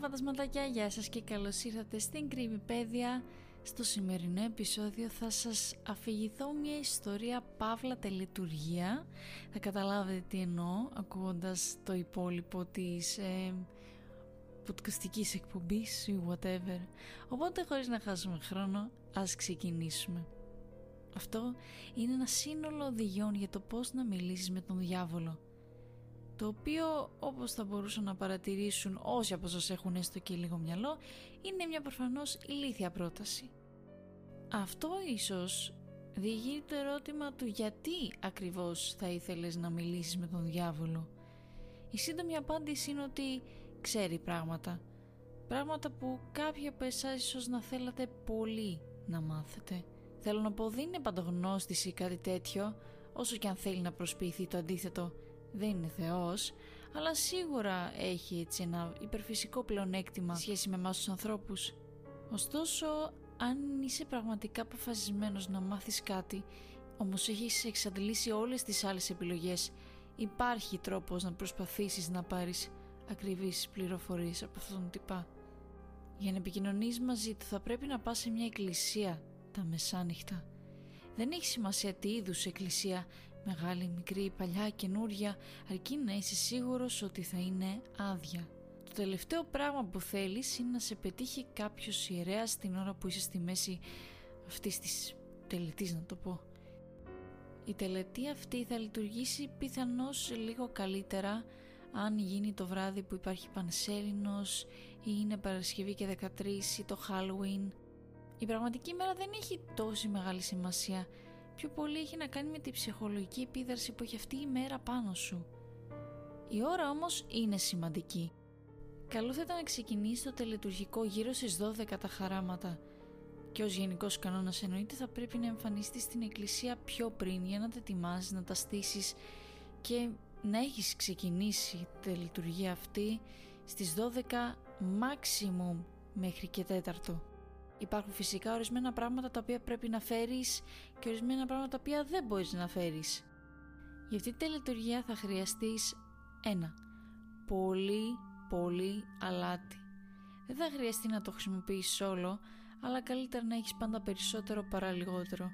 φαντασματάκια, γεια σας και καλώς ήρθατε στην Κρυμιπέδια. Στο σημερινό επεισόδιο θα σας αφηγηθώ μια ιστορία παύλα τελετουργία. Θα καταλάβετε τι εννοώ ακούγοντας το υπόλοιπο της ε, podcastικής εκπομπής ή whatever. Οπότε χωρίς να χάσουμε χρόνο, ας ξεκινήσουμε. Αυτό είναι ένα σύνολο οδηγιών για το πώς να μιλήσεις με τον διάβολο το οποίο όπως θα μπορούσαν να παρατηρήσουν όσοι από σας έχουν έστω και λίγο μυαλό είναι μια προφανώς ηλίθια πρόταση. Αυτό ίσως διηγεί το ερώτημα του γιατί ακριβώς θα ήθελες να μιλήσεις με τον διάβολο. Η σύντομη απάντηση είναι ότι ξέρει πράγματα. Πράγματα που κάποιοι από εσάς ίσως να θέλατε πολύ να μάθετε. Θέλω να πω δεν είναι παντογνώστηση ή κάτι τέτοιο, όσο και αν θέλει να προσποιηθεί το αντίθετο δεν είναι Θεός, αλλά σίγουρα έχει έτσι ένα υπερφυσικό πλεονέκτημα σχέση με εμάς τους ανθρώπους. Ωστόσο, αν είσαι πραγματικά αποφασισμένος να μάθεις κάτι, όμως έχεις εξαντλήσει όλες τις άλλες επιλογές, υπάρχει τρόπος να προσπαθήσεις να πάρεις ακριβείς πληροφορίες από αυτόν τον τυπά. Για να επικοινωνείς μαζί του θα πρέπει να πας σε μια εκκλησία τα μεσάνυχτα δεν έχει σημασία τι είδους εκκλησία, μεγάλη, μικρή, παλιά, καινούρια, αρκεί να είσαι σίγουρος ότι θα είναι άδεια. Το τελευταίο πράγμα που θέλεις είναι να σε πετύχει κάποιος ιερέας την ώρα που είσαι στη μέση αυτής της τελετής να το πω. Η τελετή αυτή θα λειτουργήσει πιθανώς λίγο καλύτερα αν γίνει το βράδυ που υπάρχει Πανσέλινος ή είναι Παρασκευή και 13 ή το Halloween η πραγματική μέρα δεν έχει τόση μεγάλη σημασία. Πιο πολύ έχει να κάνει με τη ψυχολογική επίδραση που έχει αυτή η μέρα πάνω σου. Η ώρα όμως είναι σημαντική. Καλό θα ήταν να ξεκινήσει το τελετουργικό γύρω στις 12 τα χαράματα και ως γενικός κανόνας εννοείται θα πρέπει να εμφανιστείς στην εκκλησία πιο πριν για να τα ετοιμάσεις, να τα στήσεις και να έχεις ξεκινήσει τη λειτουργία αυτή στις 12 maximum μέχρι και τέταρτο. Υπάρχουν φυσικά ορισμένα πράγματα τα οποία πρέπει να φέρεις και ορισμένα πράγματα τα οποία δεν μπορείς να φέρεις. Για αυτή τη λειτουργία θα χρειαστείς ένα πολύ πολύ αλάτι. Δεν θα χρειαστεί να το χρησιμοποιήσεις όλο, αλλά καλύτερα να έχεις πάντα περισσότερο παρά λιγότερο.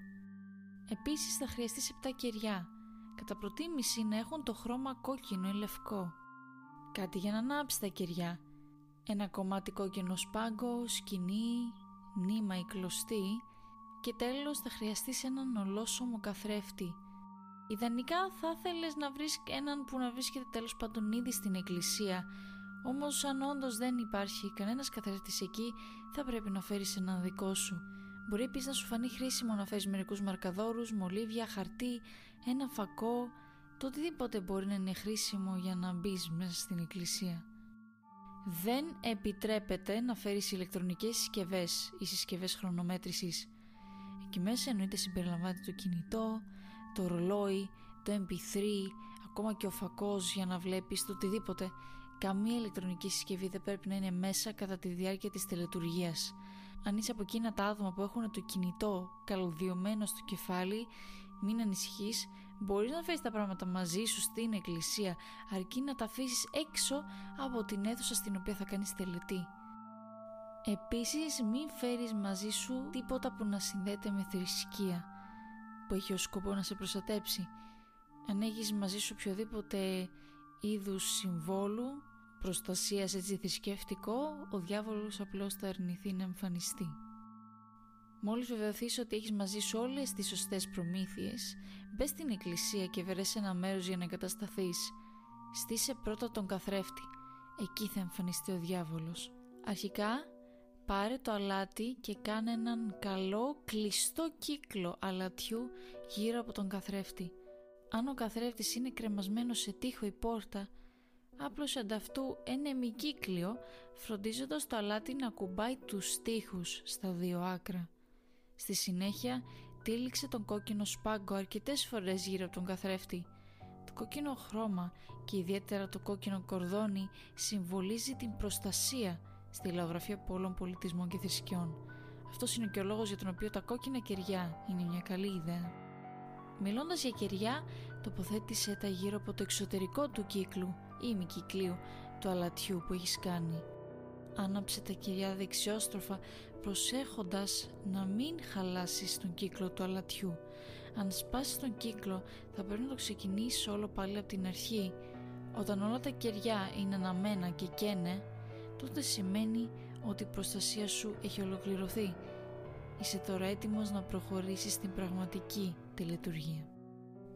Επίσης θα χρειαστείς 7 κεριά, κατά προτίμηση να έχουν το χρώμα κόκκινο ή λευκό. Κάτι για να ανάψει τα κεριά. Ένα κομμάτι κόκκινο σπάγκο, σκηνή, νήμα ή κλωστή και τέλος θα χρειαστείς έναν ολόσωμο καθρέφτη. Ιδανικά θα ήθελες να βρεις έναν που να βρίσκεται τέλος πάντων ήδη στην εκκλησία όμως αν όντως δεν υπάρχει κανένας καθρέφτης εκεί θα πρέπει να φέρεις έναν δικό σου. Μπορεί επίσης να σου φανεί χρήσιμο να φέρεις μερικούς μαρκαδόρους, μολύβια, χαρτί, ένα φακό, το οτιδήποτε μπορεί να είναι χρήσιμο για να μπεις μέσα στην εκκλησία. Δεν επιτρέπεται να φέρεις ηλεκτρονικές συσκευές ή συσκευές χρονομέτρησης. Εκεί μέσα εννοείται συμπεριλαμβάνεται το κινητό, το ρολόι, το MP3, ακόμα και ο φακός για να βλέπεις το οτιδήποτε. Καμία ηλεκτρονική συσκευή δεν πρέπει να είναι μέσα κατά τη διάρκεια της τελετουργίας. Αν είσαι από εκείνα τα άτομα που έχουν το κινητό καλωδιωμένο στο κεφάλι, μην ανησυχείς, μπορείς να φέρεις τα πράγματα μαζί σου στην εκκλησία αρκεί να τα αφήσεις έξω από την αίθουσα στην οποία θα κάνεις τελετή. Επίσης μην φέρεις μαζί σου τίποτα που να συνδέεται με θρησκεία που έχει ως σκοπό να σε προστατέψει. Αν έχεις μαζί σου οποιοδήποτε είδους συμβόλου προστασίας έτσι θρησκευτικό, ο διάβολος απλώς θα αρνηθεί να εμφανιστεί. Μόλις βεβαιωθείς ότι έχεις μαζί σου όλες τις σωστές προμήθειες, μπες στην εκκλησία και βρες ένα μέρος για να εγκατασταθείς. Στήσε πρώτα τον καθρέφτη, εκεί θα εμφανιστεί ο διάβολος. Αρχικά, πάρε το αλάτι και κάνε έναν καλό κλειστό κύκλο αλατιού γύρω από τον καθρέφτη. Αν ο καθρέφτης είναι κρεμασμένος σε τείχο ή πόρτα, άπλωσε ανταυτού ένα εμικύκλιο φροντίζοντας το αλάτι να κουμπάει τους τείχους στα δύο άκρα. Στη συνέχεια τύλιξε τον κόκκινο σπάγκο αρκετές φορές γύρω από τον καθρέφτη. Το κόκκινο χρώμα και ιδιαίτερα το κόκκινο κορδόνι συμβολίζει την προστασία στη λαογραφία πολλών πολιτισμών και θρησκειών. Αυτός είναι και ο λόγος για τον οποίο τα κόκκινα κεριά είναι μια καλή ιδέα. Μιλώντας για κεριά, τοποθέτησε τα γύρω από το εξωτερικό του κύκλου ή ημικυκλίου του αλατιού που έχεις κάνει. Άναψε τα κυριά δεξιόστροφα προσέχοντας να μην χαλάσεις τον κύκλο του αλατιού. Αν σπάσει τον κύκλο θα πρέπει να το ξεκινήσει όλο πάλι από την αρχή. Όταν όλα τα κεριά είναι αναμένα και καίνε, τότε σημαίνει ότι η προστασία σου έχει ολοκληρωθεί. Είσαι τώρα έτοιμος να προχωρήσεις στην πραγματική τελετουργία.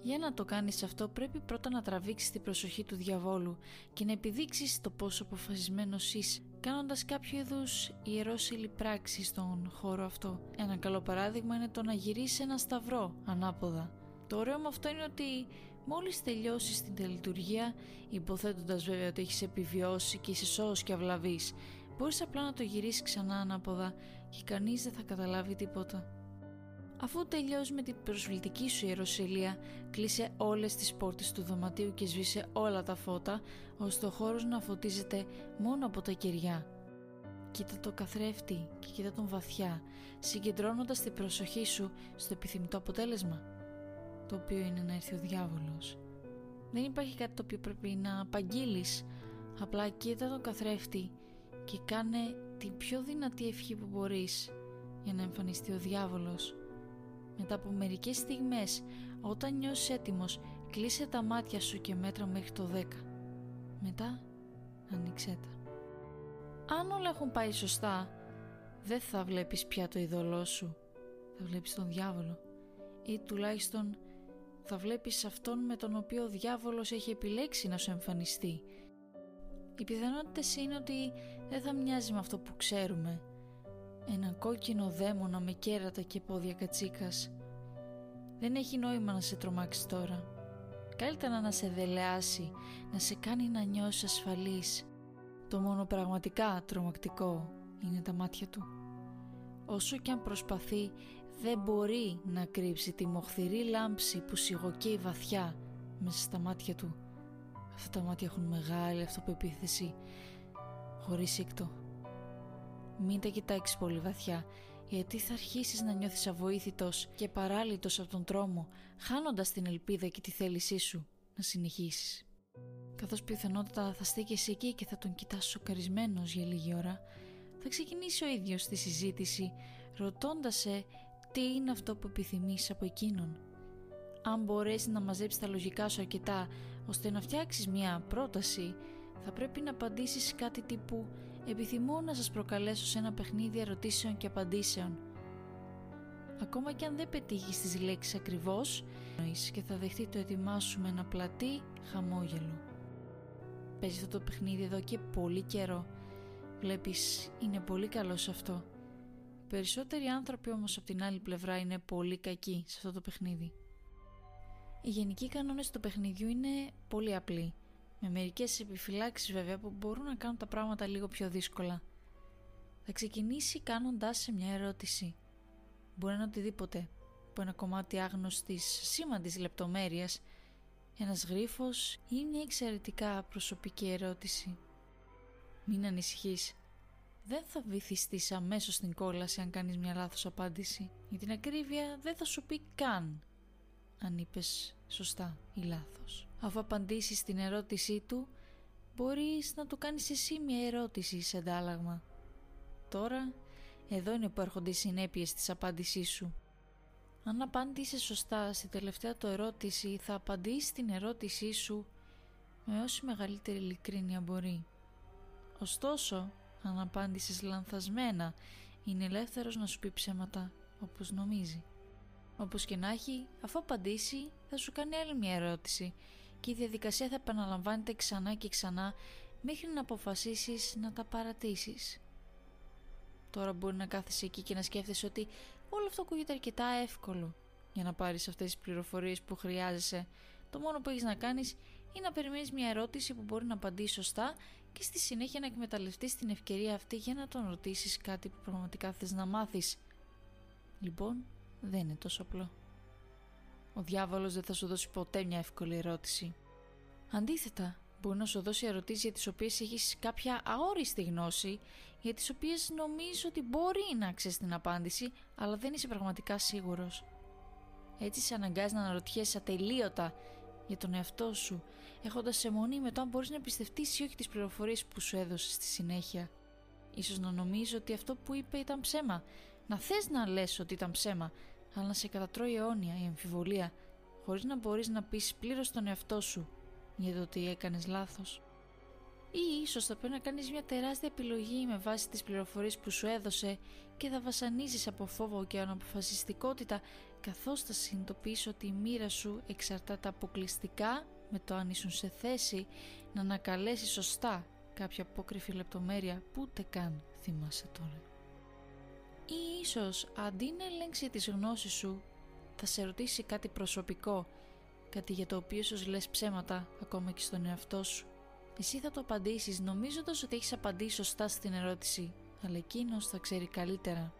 Για να το κάνεις αυτό πρέπει πρώτα να τραβήξεις την προσοχή του διαβόλου και να επιδείξεις το πόσο αποφασισμένος είσαι κάνοντας κάποιο είδους ιερόσιλη πράξη στον χώρο αυτό. Ένα καλό παράδειγμα είναι το να γυρίσεις ένα σταυρό ανάποδα. Το ωραίο με αυτό είναι ότι μόλις τελειώσεις την τελετουργία, υποθέτοντας βέβαια ότι έχεις επιβιώσει και είσαι σώος και αυλαβής, μπορείς απλά να το γυρίσεις ξανά ανάποδα και κανείς δεν θα καταλάβει τίποτα. Αφού τελειώσει με την προσβλητική σου ιεροσυλία, κλείσε όλες τις πόρτες του δωματίου και σβήσε όλα τα φώτα, ώστε ο χώρος να φωτίζεται μόνο από τα κεριά. Κοίτα το καθρέφτη και κοίτα τον βαθιά, συγκεντρώνοντας την προσοχή σου στο επιθυμητό αποτέλεσμα, το οποίο είναι να έρθει ο διάβολος. Δεν υπάρχει κάτι το οποίο πρέπει να απαγγείλεις, απλά κοίτα τον καθρέφτη και κάνε την πιο δυνατή ευχή που μπορείς για να εμφανιστεί ο διάβολος μετά από μερικές στιγμές, όταν νιώσεις έτοιμος, κλείσε τα μάτια σου και μέτρα μέχρι το 10. Μετά, ανοίξέ τα. Αν όλα έχουν πάει σωστά, δεν θα βλέπεις πια το ειδωλό σου. Θα βλέπεις τον διάβολο. Ή τουλάχιστον θα βλέπεις αυτόν με τον οποίο ο διάβολος έχει επιλέξει να σου εμφανιστεί. Οι πιθανότητες είναι ότι δεν θα μοιάζει με αυτό που ξέρουμε ένα κόκκινο δαίμονα με κέρατα και πόδια κατσίκας. Δεν έχει νόημα να σε τρομάξει τώρα. Καλύτερα να σε δελεάσει, να σε κάνει να νιώσεις ασφαλής. Το μόνο πραγματικά τρομακτικό είναι τα μάτια του. Όσο κι αν προσπαθεί, δεν μπορεί να κρύψει τη μοχθηρή λάμψη που σιγοκαίει βαθιά μέσα στα μάτια του. Αυτά τα μάτια έχουν μεγάλη αυτοπεποίθηση, χωρίς σύκτο. Μην τα κοιτάξεις πολύ βαθιά, γιατί θα αρχίσεις να νιώθεις αβοήθητος και παράλυτος από τον τρόμο, χάνοντας την ελπίδα και τη θέλησή σου να συνεχίσεις. Καθώς πιθανότατα θα στέκεσαι εκεί και θα τον κοιτάς σοκαρισμένος για λίγη ώρα, θα ξεκινήσει ο ίδιος τη συζήτηση, ρωτώντας σε τι είναι αυτό που επιθυμείς από εκείνον. Αν μπορέσει να μαζέψεις τα λογικά σου αρκετά ώστε να φτιάξεις μια πρόταση, θα πρέπει να απαντήσεις κάτι τύπου επιθυμώ να σας προκαλέσω σε ένα παιχνίδι ερωτήσεων και απαντήσεων. Ακόμα και αν δεν πετύχεις τις λέξεις ακριβώς, και θα δεχτεί το έτοιμά σου με ένα πλατή χαμόγελο. Παίζει αυτό το παιχνίδι εδώ και πολύ καιρό. Βλέπεις, είναι πολύ καλό σε αυτό. περισσότεροι άνθρωποι όμως από την άλλη πλευρά είναι πολύ κακοί σε αυτό το παιχνίδι. Οι γενικοί κανόνες του παιχνιδιού είναι πολύ απλοί με μερικές επιφυλάξεις βέβαια που μπορούν να κάνουν τα πράγματα λίγο πιο δύσκολα. Θα ξεκινήσει κάνοντάς σε μια ερώτηση. Μπορεί να είναι οτιδήποτε, από ένα κομμάτι άγνωστης σήμαντης λεπτομέρειας, ένας γρίφος ή μια εξαιρετικά προσωπική ερώτηση. Μην ανησυχείς. Δεν θα βυθιστείς αμέσως στην κόλαση αν κάνεις μια λάθος απάντηση. Για την ακρίβεια δεν θα σου πει καν αν είπες σωστά ή λάθος. Αφού απαντήσεις στην ερώτησή του, μπορείς να του κάνεις εσύ μια ερώτηση σε αντάλλαγμα. Τώρα, εδώ είναι που έρχονται οι συνέπειες της απάντησής σου. Αν απάντησε σωστά στη τελευταία του ερώτηση, θα απαντήσεις την ερώτησή σου με όση μεγαλύτερη ειλικρίνεια μπορεί. Ωστόσο, αν απάντησες λανθασμένα, είναι ελεύθερος να σου πει ψέματα όπως νομίζει. Όπως και να έχει, αφού απαντήσει, θα σου κάνει άλλη μια ερώτηση και η διαδικασία θα επαναλαμβάνεται ξανά και ξανά μέχρι να αποφασίσεις να τα παρατήσεις. Τώρα μπορεί να κάθεσαι εκεί και να σκέφτεσαι ότι όλο αυτό ακούγεται αρκετά εύκολο για να πάρεις αυτές τις πληροφορίες που χρειάζεσαι. Το μόνο που έχεις να κάνεις είναι να περιμένεις μια ερώτηση που μπορεί να απαντήσει σωστά και στη συνέχεια να εκμεταλλευτείς την ευκαιρία αυτή για να τον ρωτήσεις κάτι που πραγματικά θες να μάθεις. Λοιπόν, δεν είναι τόσο απλό. Ο διάβολος δεν θα σου δώσει ποτέ μια εύκολη ερώτηση. Αντίθετα, μπορεί να σου δώσει ερωτήσεις για τις οποίες έχεις κάποια αόριστη γνώση, για τις οποίες νομίζεις ότι μπορεί να ξέρεις την απάντηση, αλλά δεν είσαι πραγματικά σίγουρος. Έτσι σε αναγκάζει να αναρωτιέσαι ατελείωτα για τον εαυτό σου, έχοντας σε μονή με το αν μπορείς να πιστευτείς ή όχι τις πληροφορίες που σου έδωσες στη συνέχεια. Ίσως να νομίζω ότι αυτό που είπε ήταν ψέμα. Να θες να λες ότι ήταν ψέμα, αλλά να σε κατατρώει αιώνια η αμφιβολία, χωρίς να μπορείς να πεις πλήρως τον εαυτό σου για το ότι έκανες λάθος. Ή ίσως θα πρέπει να κάνεις μια τεράστια επιλογή με βάση τις πληροφορίες που σου έδωσε και θα βασανίζεις από φόβο και αναποφασιστικότητα καθώς θα συνειδητοποιείς ότι η μοίρα σου εξαρτάται αποκλειστικά με το αν ήσουν σε θέση να ανακαλέσεις σωστά κάποια απόκριφη λεπτομέρεια που ούτε καν θυμάσαι τώρα. Ή ίσως αντί να ελέγξει τις γνώσεις σου θα σε ρωτήσει κάτι προσωπικό, κάτι για το οποίο ίσως λες ψέματα ακόμα και στον εαυτό σου. Εσύ θα το απαντήσεις νομίζοντας ότι έχεις απαντήσει σωστά στην ερώτηση, αλλά εκείνος θα ξέρει καλύτερα.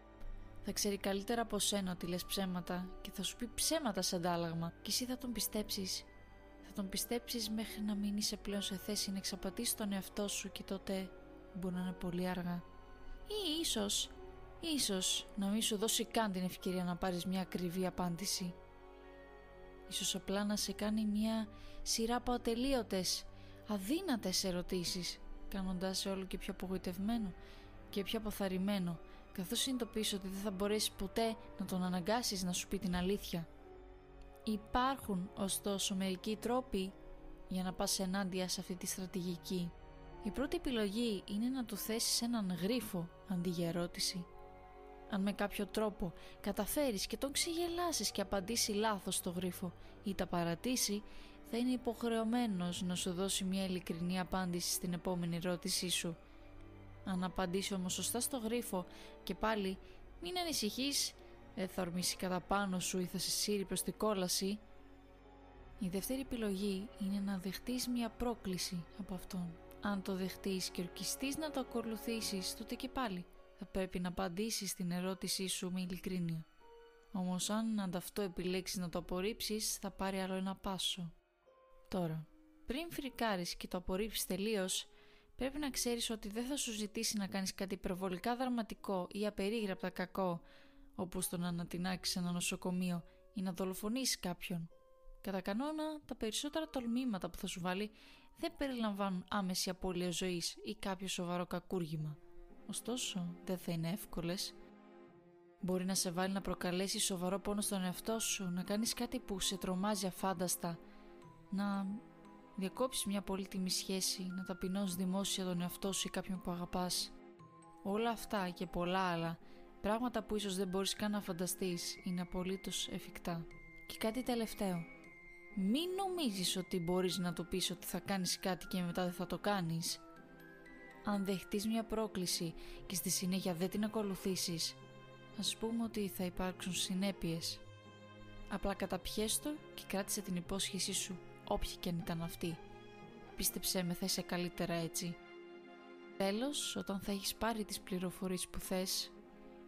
Θα ξέρει καλύτερα από σένα ότι λες ψέματα και θα σου πει ψέματα σε αντάλλαγμα και εσύ θα τον πιστέψεις. Θα τον πιστέψεις μέχρι να μην είσαι πλέον σε θέση να εξαπατήσεις τον εαυτό σου και τότε μπορεί να είναι πολύ αργά. Ή ίσως, ίσως να μην σου δώσει καν την ευκαιρία να πάρεις μια ακριβή απάντηση. Ίσως απλά να σε κάνει μια σειρά από ατελείωτες, αδύνατες ερωτήσεις, κάνοντάς σε όλο και πιο απογοητευμένο και πιο αποθαρρυμένο, καθώς συνειδητοποιείς ότι δεν θα μπορέσεις ποτέ να τον αναγκάσεις να σου πει την αλήθεια. Υπάρχουν ωστόσο μερικοί τρόποι για να πας ενάντια σε αυτή τη στρατηγική. Η πρώτη επιλογή είναι να του θέσεις έναν γρίφο αντί για ερώτηση. Αν με κάποιο τρόπο καταφέρεις και τον ξεγελάσεις και απαντήσει λάθος στο γρίφο ή τα παρατήσει, θα είναι υποχρεωμένος να σου δώσει μια ειλικρινή απάντηση στην επόμενη ερώτησή σου. Αν απαντήσει όμως σωστά στο γρίφο και πάλι μην ανησυχείς, δεν θα ορμήσει κατά πάνω σου ή θα σε σύρει προς την κόλαση. Η δεύτερη επιλογή είναι να δεχτείς μια πρόκληση από αυτόν. Αν το δεχτείς και ορκιστείς να το ακολουθήσεις, τότε και πάλι θα πρέπει να απαντήσεις στην ερώτησή σου με ειλικρίνεια. Όμως αν ανταυτό επιλέξεις να το απορρίψεις, θα πάρει άλλο ένα πάσο. Τώρα, πριν φρικάρεις και το απορρίψεις τελείως, πρέπει να ξέρεις ότι δεν θα σου ζητήσει να κάνεις κάτι υπερβολικά δραματικό ή απερίγραπτα κακό, όπως το να ανατινάξεις ένα νοσοκομείο ή να δολοφονήσεις κάποιον. Κατά κανόνα, τα περισσότερα τολμήματα που θα σου βάλει δεν περιλαμβάνουν άμεση απώλεια ζωής ή κάποιο σοβαρό κακούργημα. Ωστόσο, δεν θα είναι εύκολες. Μπορεί να σε βάλει να προκαλέσεις σοβαρό πόνο στον εαυτό σου, να κάνεις κάτι που σε τρομάζει αφάνταστα, να διακόψεις μια πολύτιμη σχέση, να ταπεινώσεις δημόσια τον εαυτό σου ή κάποιον που αγαπάς. Όλα αυτά και πολλά άλλα, πράγματα που ίσως δεν μπορείς καν να φανταστείς, είναι απολύτως εφικτά. Και κάτι τελευταίο. Μην νομίζεις ότι μπορείς να το πεις ότι θα κάνεις κάτι και μετά δεν θα το κάνεις. Αν δεχτείς μια πρόκληση και στη συνέχεια δεν την ακολουθήσεις, ας πούμε ότι θα υπάρξουν συνέπειες. Απλά καταπιέστο και κράτησε την υπόσχεσή σου όποια και αν ήταν αυτή. Πίστεψέ με θα είσαι καλύτερα έτσι. Τέλος, όταν θα έχεις πάρει τις πληροφορίες που θες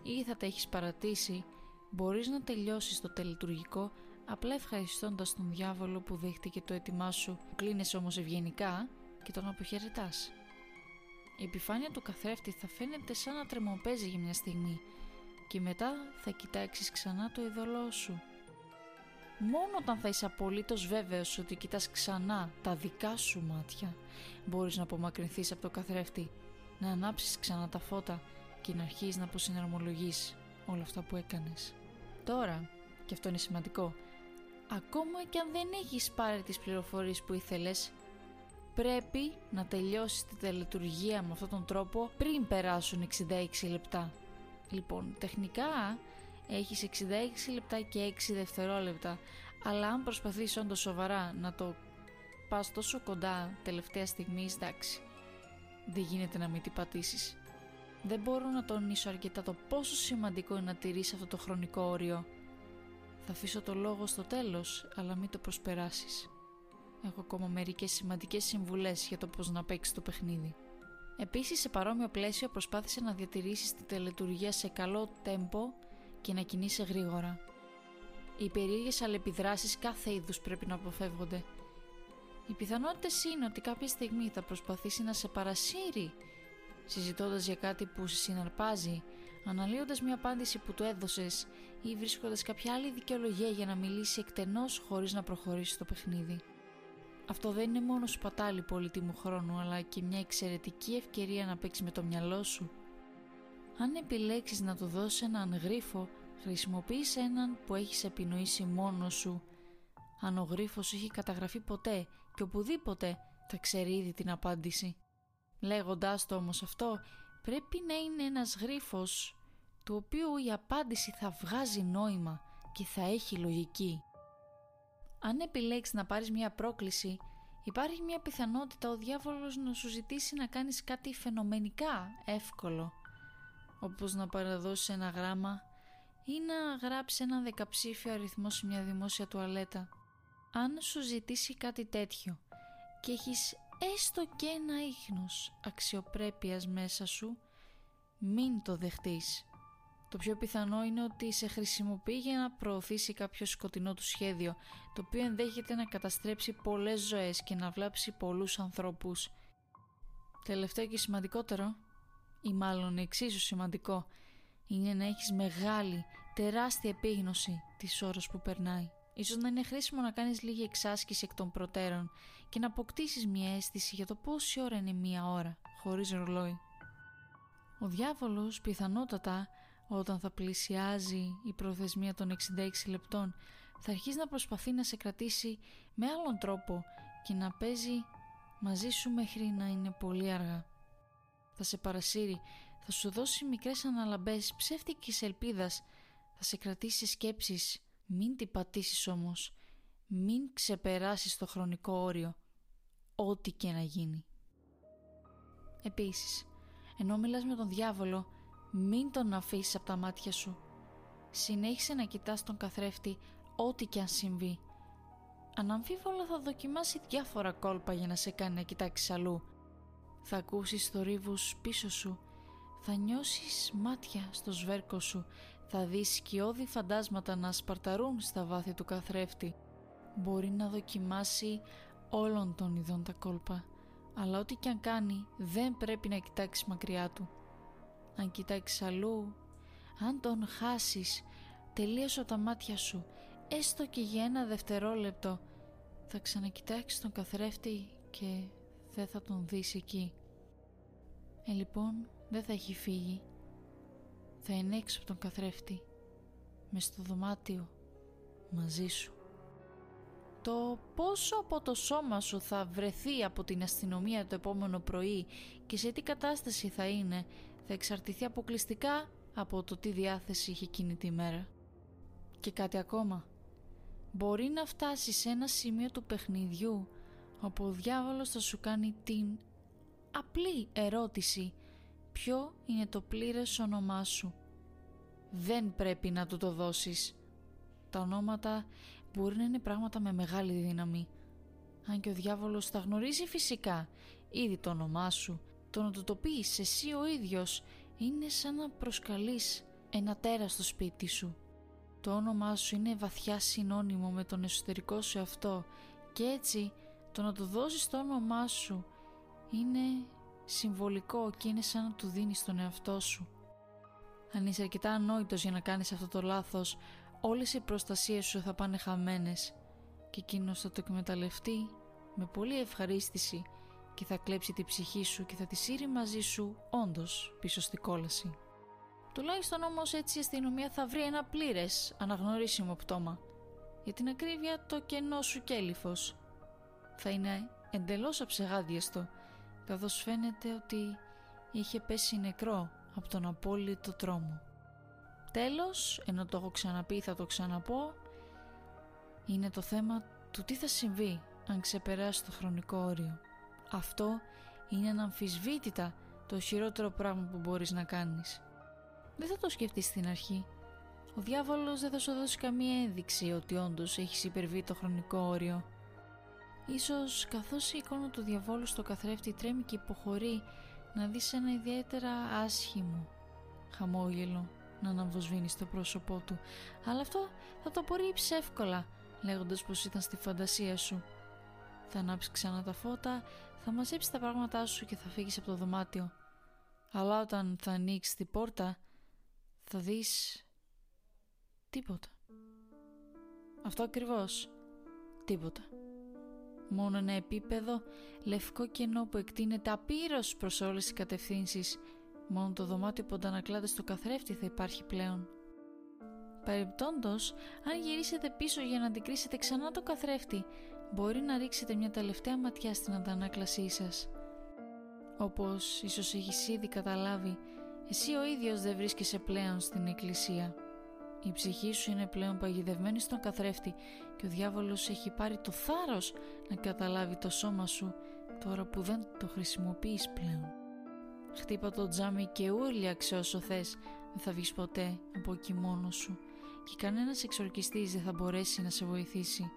ή θα τα έχεις παρατήσει, μπορείς να τελειώσεις το τελετουργικό απλά ευχαριστώντας τον διάβολο που δέχτηκε το έτοιμά σου, κλείνεσαι όμως ευγενικά και τον αποχαιρετάς. Η επιφάνεια του καθρέφτη θα φαίνεται σαν να τρεμοπαίζει για μια στιγμή και μετά θα κοιτάξεις ξανά το ειδωλό σου Μόνο όταν θα είσαι απολύτως βέβαιος ότι κοιτάς ξανά τα δικά σου μάτια μπορείς να απομακρυνθείς από το καθρέφτη, να ανάψεις ξανά τα φώτα και να αρχίσεις να αποσυναρμολογείς όλα αυτά που έκανες. Τώρα, και αυτό είναι σημαντικό, ακόμα και αν δεν έχεις πάρει τις πληροφορίες που ήθελες, πρέπει να τελειώσεις τη τελετουργία με αυτόν τον τρόπο πριν περάσουν 66 λεπτά. Λοιπόν, τεχνικά έχεις 66 λεπτά και 6 δευτερόλεπτα αλλά αν προσπαθείς όντως σοβαρά να το πας τόσο κοντά τελευταία στιγμή εντάξει δεν γίνεται να μην την πατήσεις. Δεν μπορώ να τονίσω αρκετά το πόσο σημαντικό είναι να τηρείς αυτό το χρονικό όριο. Θα αφήσω το λόγο στο τέλος αλλά μην το προσπεράσεις έχω ακόμα μερικές σημαντικές συμβουλές για το πώς να παίξει το παιχνίδι Επίσης σε παρόμοιο πλαίσιο προσπάθησε να διατηρήσεις τη τελετουργία σε καλό τέμπο και να κινείσαι γρήγορα. Οι περίεργες αλληλεπιδράσεις κάθε είδους πρέπει να αποφεύγονται. Οι πιθανότητες είναι ότι κάποια στιγμή θα προσπαθήσει να σε παρασύρει, συζητώντας για κάτι που σε συναρπάζει, αναλύοντας μια απάντηση που του έδωσες ή βρίσκοντας κάποια άλλη δικαιολογία για να μιλήσει εκτενώς χωρίς να προχωρήσει το παιχνίδι. Αυτό δεν είναι μόνο σπατάλη πολύτιμου χρόνου, αλλά και μια εξαιρετική ευκαιρία να παίξεις με το μυαλό σου Αν επιλέξεις να του δώσεις έναν γρίφο, χρησιμοποίησε έναν που έχεις επινοήσει μόνος σου. Αν ο γρίφος έχει καταγραφεί ποτέ και οπουδήποτε, θα ξέρει ήδη την απάντηση. Λέγοντάς το όμως αυτό, πρέπει να είναι ένας γρίφος, του οποίου η απάντηση θα βγάζει νόημα και θα έχει λογική. Αν επιλέξεις να πάρεις μια πρόκληση, υπάρχει μια πιθανότητα ο διάβολος να σου ζητήσει να κάνεις κάτι φαινομενικά εύκολο, όπως να παραδώσεις ένα γράμμα ή να γράψεις ένα δεκαψήφιο αριθμό σε μια δημόσια τουαλέτα. Αν σου ζητήσει κάτι τέτοιο και έχεις έστω και ένα ίχνος αξιοπρέπειας μέσα σου, μην το δεχτείς. Το πιο πιθανό είναι ότι σε χρησιμοποιεί για να προωθήσει κάποιο σκοτεινό του σχέδιο, το οποίο ενδέχεται να καταστρέψει πολλές ζωές και να βλάψει πολλούς ανθρώπους. Τελευταίο και σημαντικότερο, ή μάλλον εξίσου σημαντικό, είναι να έχεις μεγάλη, τεράστια επίγνωση της ώρας που περνάει. Ίσως να είναι χρήσιμο να κάνεις λίγη εξάσκηση εκ των προτέρων και να αποκτήσεις μια αίσθηση για το πόση ώρα είναι μία ώρα, χωρίς ρολόι. Ο διάβολος πιθανότατα όταν θα πλησιάζει η προθεσμία των 66 λεπτών θα αρχίσει να προσπαθεί να σε κρατήσει με άλλον τρόπο και να παίζει μαζί σου μέχρι να είναι πολύ αργά. Θα σε παρασύρει, θα σου δώσει μικρές αναλαμπές ψεύτικης ελπίδας, θα σε κρατήσει σκέψεις, μην την πατήσεις όμως, μην ξεπεράσεις το χρονικό όριο, ό,τι και να γίνει. Επίσης, ενώ μιλάς με τον διάβολο, μην τον αφήσεις από τα μάτια σου. Συνέχισε να κοιτάς τον καθρέφτη ό,τι και αν συμβεί. Αναμφίβολα θα δοκιμάσει διάφορα κόλπα για να σε κάνει να κοιτάξεις αλλού. Θα ακούσεις θορύβους πίσω σου. Θα νιώσεις μάτια στο σβέρκο σου. Θα δεις σκιώδη φαντάσματα να σπαρταρούν στα βάθη του καθρέφτη. Μπορεί να δοκιμάσει όλων των ειδών τα κόλπα. Αλλά ό,τι και αν κάνει δεν πρέπει να κοιτάξει μακριά του αν κοιτάξεις αλλού, αν τον χάσεις τελείως τα μάτια σου, έστω και για ένα δευτερόλεπτο, θα ξανακοιτάξεις τον καθρέφτη και δεν θα τον δεις εκεί. Ε, λοιπόν, δεν θα έχει φύγει. Θα είναι έξω από τον καθρέφτη, μες στο δωμάτιο, μαζί σου. Το πόσο από το σώμα σου θα βρεθεί από την αστυνομία το επόμενο πρωί και σε τι κατάσταση θα είναι θα εξαρτηθεί αποκλειστικά από το τι διάθεση είχε εκείνη τη μέρα. Και κάτι ακόμα. Μπορεί να φτάσει σε ένα σημείο του παιχνιδιού όπου ο διάβολος θα σου κάνει την απλή ερώτηση ποιο είναι το πλήρες όνομά σου. Δεν πρέπει να του το δώσεις. Τα ονόματα μπορεί να είναι πράγματα με μεγάλη δύναμη. Αν και ο διάβολος τα γνωρίζει φυσικά ήδη το όνομά σου το να το το πεις εσύ ο ίδιος είναι σαν να προσκαλείς ένα τέρα στο σπίτι σου. Το όνομά σου είναι βαθιά συνώνυμο με τον εσωτερικό σου αυτό και έτσι το να του δώσεις το όνομά σου είναι συμβολικό και είναι σαν να του δίνεις τον εαυτό σου. Αν είσαι αρκετά ανόητος για να κάνεις αυτό το λάθος, όλες οι προστασίες σου θα πάνε χαμένες και εκείνος θα το εκμεταλλευτεί με πολύ ευχαρίστηση και θα κλέψει τη ψυχή σου και θα τη σύρει μαζί σου όντως πίσω στη κόλαση. Τουλάχιστον όμως έτσι η αστυνομία θα βρει ένα πλήρες αναγνωρίσιμο πτώμα. Για την ακρίβεια το κενό σου κέλυφος. Θα είναι εντελώς αψεγάδιεστο καθώς φαίνεται ότι είχε πέσει νεκρό από τον απόλυτο τρόμο. Τέλος, ενώ το έχω ξαναπεί θα το ξαναπώ, είναι το θέμα του τι θα συμβεί αν ξεπεράσει το χρονικό όριο. Αυτό είναι αναμφισβήτητα το χειρότερο πράγμα που μπορείς να κάνεις. Δεν θα το σκεφτείς στην αρχή. Ο διάβολος δεν θα σου δώσει καμία ένδειξη ότι όντως έχεις υπερβεί το χρονικό όριο. Ίσως καθώς η εικόνα του διαβόλου στο καθρέφτη τρέμει και υποχωρεί να δεις ένα ιδιαίτερα άσχημο χαμόγελο να αναμβοσβήνει στο πρόσωπό του. Αλλά αυτό θα το απορρίψει εύκολα λέγοντας πως ήταν στη φαντασία σου. Θα ανάψει ξανά τα φώτα θα μαζέψει τα πράγματά σου και θα φύγεις από το δωμάτιο. Αλλά όταν θα ανοίξεις την πόρτα θα δεις τίποτα. Αυτό ακριβώς. Τίποτα. Μόνο ένα επίπεδο λευκό κενό που εκτείνεται απείρως προς όλες τις κατευθύνσεις Μόνο το δωμάτιο που αντανακλάται στο καθρέφτη θα υπάρχει πλέον. Παρεμπιπτόντως, αν γυρίσετε πίσω για να αντικρίσετε ξανά το καθρέφτη, μπορεί να ρίξετε μια τελευταία ματιά στην αντανάκλασή σας. Όπως ίσως έχεις ήδη καταλάβει, εσύ ο ίδιος δεν βρίσκεσαι πλέον στην εκκλησία. Η ψυχή σου είναι πλέον παγιδευμένη στον καθρέφτη και ο διάβολος έχει πάρει το θάρρος να καταλάβει το σώμα σου τώρα που δεν το χρησιμοποιείς πλέον. Χτύπα το τζάμι και ούρλιαξε όσο θες, δεν θα βγεις ποτέ από εκεί μόνος σου και κανένας εξορκιστής δεν θα μπορέσει να σε βοηθήσει.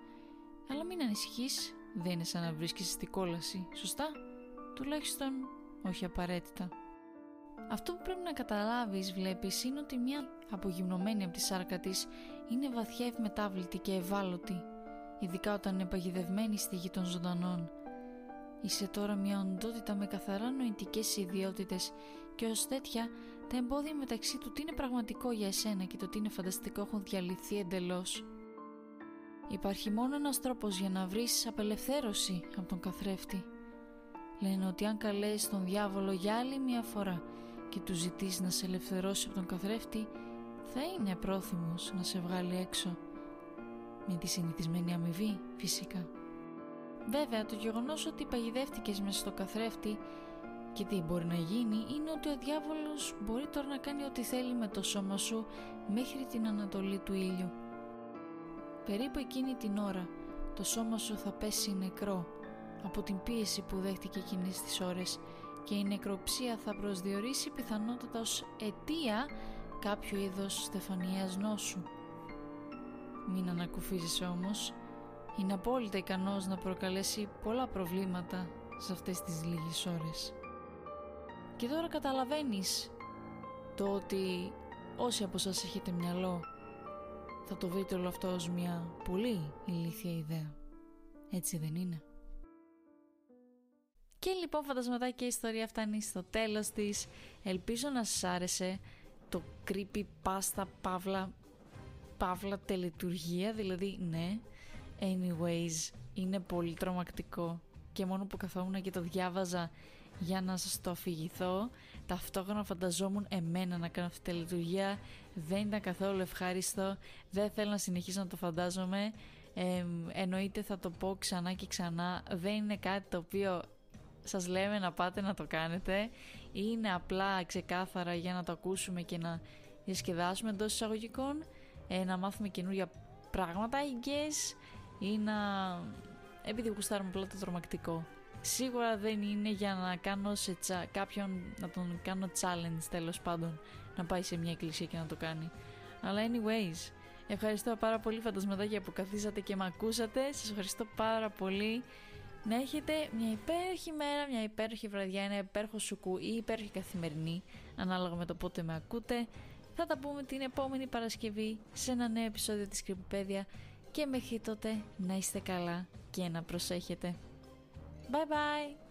Αλλά μην ανησυχείς, δεν είναι σαν να βρίσκεσαι στη κόλαση, σωστά; Τουλάχιστον όχι απαραίτητα. Αυτό που πρέπει να καταλάβεις βλέπεις είναι ότι μια απογυμνωμένη από τη σάρκα της είναι βαθιά ευμετάβλητη και ευάλωτη, ειδικά όταν είναι παγιδευμένη στη γη των ζωντανών. Είσαι τώρα μια οντότητα με καθαρά νοητικές ιδιότητες και ως τέτοια τα εμπόδια μεταξύ του τι είναι πραγματικό για εσένα και το τι είναι φανταστικό έχουν διαλυθεί εντελώς. Υπάρχει μόνο ένας τρόπος για να βρεις απελευθέρωση από τον καθρέφτη. Λένε ότι αν καλέσει τον διάβολο για άλλη μια φορά και του ζητήσει να σε ελευθερώσει από τον καθρέφτη, θα είναι πρόθυμος να σε βγάλει έξω. Με τη συνηθισμένη αμοιβή, φυσικά. Βέβαια, το γεγονός ότι παγιδεύτηκες μέσα στο καθρέφτη και τι μπορεί να γίνει είναι ότι ο διάβολος μπορεί τώρα να κάνει ό,τι θέλει με το σώμα σου μέχρι την ανατολή του ήλιου. Περίπου εκείνη την ώρα το σώμα σου θα πέσει νεκρό από την πίεση που δέχτηκε εκείνες τις ώρες και η νεκροψία θα προσδιορίσει πιθανότατα ως αιτία κάποιο είδος στεφανιαίας νόσου. Μην ανακουφίζεσαι όμως, είναι απόλυτα ικανός να προκαλέσει πολλά προβλήματα σε αυτές τις λίγες ώρες. Και τώρα καταλαβαίνεις το ότι όσοι από σας έχετε μυαλό θα το βρείτε όλο αυτό ως μια πολύ ηλίθια ιδέα. Έτσι δεν είναι; Και λοιπόν φαντασματάκι η ιστορία φτάνει στο τέλος της. Ελπίζω να σας άρεσε το creepy pasta παύλα παύλα τελετουργία, δηλαδή ναι. Anyways, είναι πολύ τρομακτικό και μόνο που καθόμουν και το διάβαζα για να σας το αφηγηθώ ταυτόχρονα φανταζόμουν εμένα να κάνω αυτή τη λειτουργία δεν ήταν καθόλου ευχάριστο. Δεν θέλω να συνεχίσω να το φαντάζομαι. Ε, εννοείται θα το πω ξανά και ξανά. Δεν είναι κάτι το οποίο σας λέμε να πάτε να το κάνετε. Είναι απλά ξεκάθαρα για να το ακούσουμε και να διασκεδάσουμε εντός εισαγωγικών. Ε, να μάθουμε καινούργια πράγματα I guess ή να επειδή γουστάρουμε απλά το τρομακτικό. Σίγουρα δεν είναι για να κάνω σε τσα... κάποιον να τον κάνω challenge τέλος πάντων να πάει σε μια εκκλησία και να το κάνει. Αλλά anyways, ευχαριστώ πάρα πολύ φαντασματάκια που καθίσατε και με ακούσατε. Σας ευχαριστώ πάρα πολύ. Να έχετε μια υπέροχη μέρα, μια υπέροχη βραδιά, ένα υπέροχο σουκού ή υπέροχη καθημερινή, ανάλογα με το πότε με ακούτε. Θα τα πούμε την επόμενη Παρασκευή σε ένα νέο επεισόδιο της Κρυποπαίδεια και μέχρι τότε να είστε καλά και να προσέχετε. Bye bye!